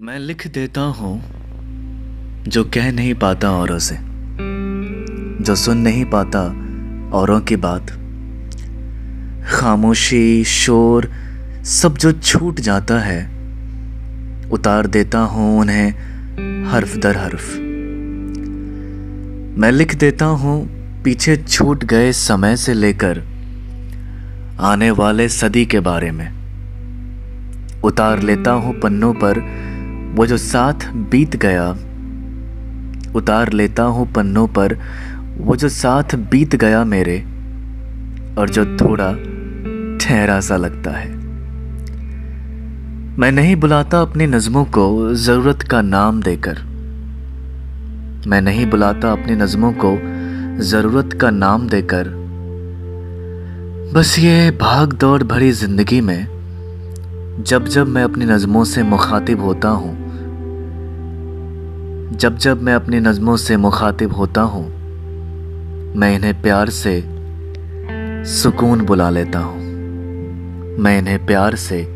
मैं लिख देता हूँ जो कह नहीं पाता औरों से, जो सुन नहीं पाता औरों की बात। खामोशी, शोर सब जो छूट जाता है, उतार देता हूँ उन्हें हर्फ दर हर्फ। मैं लिख देता हूँ पीछे छूट गए समय से लेकर आने वाले सदी के बारे में। उतार लेता हूँ पन्नों पर वो जो साथ बीत गया, उतार लेता हूँ पन्नों पर। वो जो साथ बीत गया मेरे, और जो थोड़ा ठहरा सा लगता है। मैं नहीं बुलाता अपनी नज़मों को ज़रूरत का नाम देकर। मैं नहीं बुलाता अपनी नज़मों को ज़रूरत का नाम देकर। बस ये भाग दौड़ भरी ज़िंदगी में जब जब मैं अपनी नज़मों से मुखातिब होता हूँ, जब जब मैं अपनी नज़मों से मुखातिब होता हूँ, मैं इन्हें प्यार से सुकून बुला लेता हूँ। मैं इन्हें प्यार से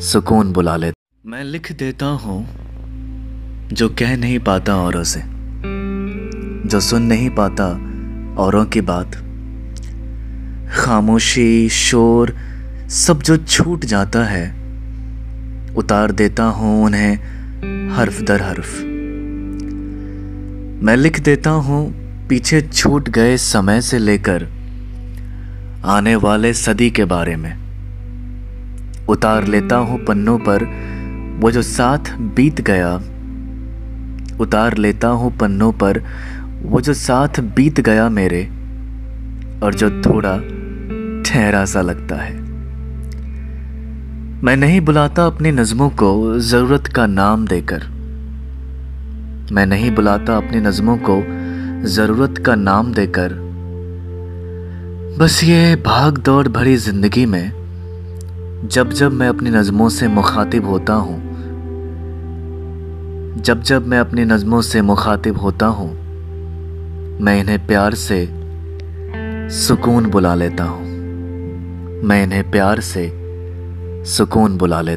सुकून बुला लेता मैं लिख देता हूँ जो कह नहीं पाता औरों से, जो सुन नहीं पाता औरों की बात। खामोशी, शोर सब जो छूट जाता है, उतार देता हूँ उन्हें हर्फ दर हर्फ। मैं लिख देता हूँ, पीछे छूट गए समय से लेकर आने वाले सदी के बारे में। उतार लेता हूँ पन्नों पर, वो जो साथ बीत गया, उतार लेता हूँ पन्नों पर, वो जो साथ बीत गया मेरे, और जो थोड़ा ठहरा सा लगता है। मैं नहीं बुलाता अपनी नज़मों को ज़रूरत का नाम देकर। मैं नहीं बुलाता अपनी नज़मों को ज़रूरत का नाम देकर। बस ये भाग दौड़ भरी ज़िंदगी में, जब जब मैं अपनी नज़मों से मुखातिब होता हूँ, जब जब मैं अपनी नज़मों से मुखातिब होता हूँ, मैं इन्हें प्यार से सुकून बुला लेता हूँ। मैं इन्हें प्यार से सुकून बुला लेता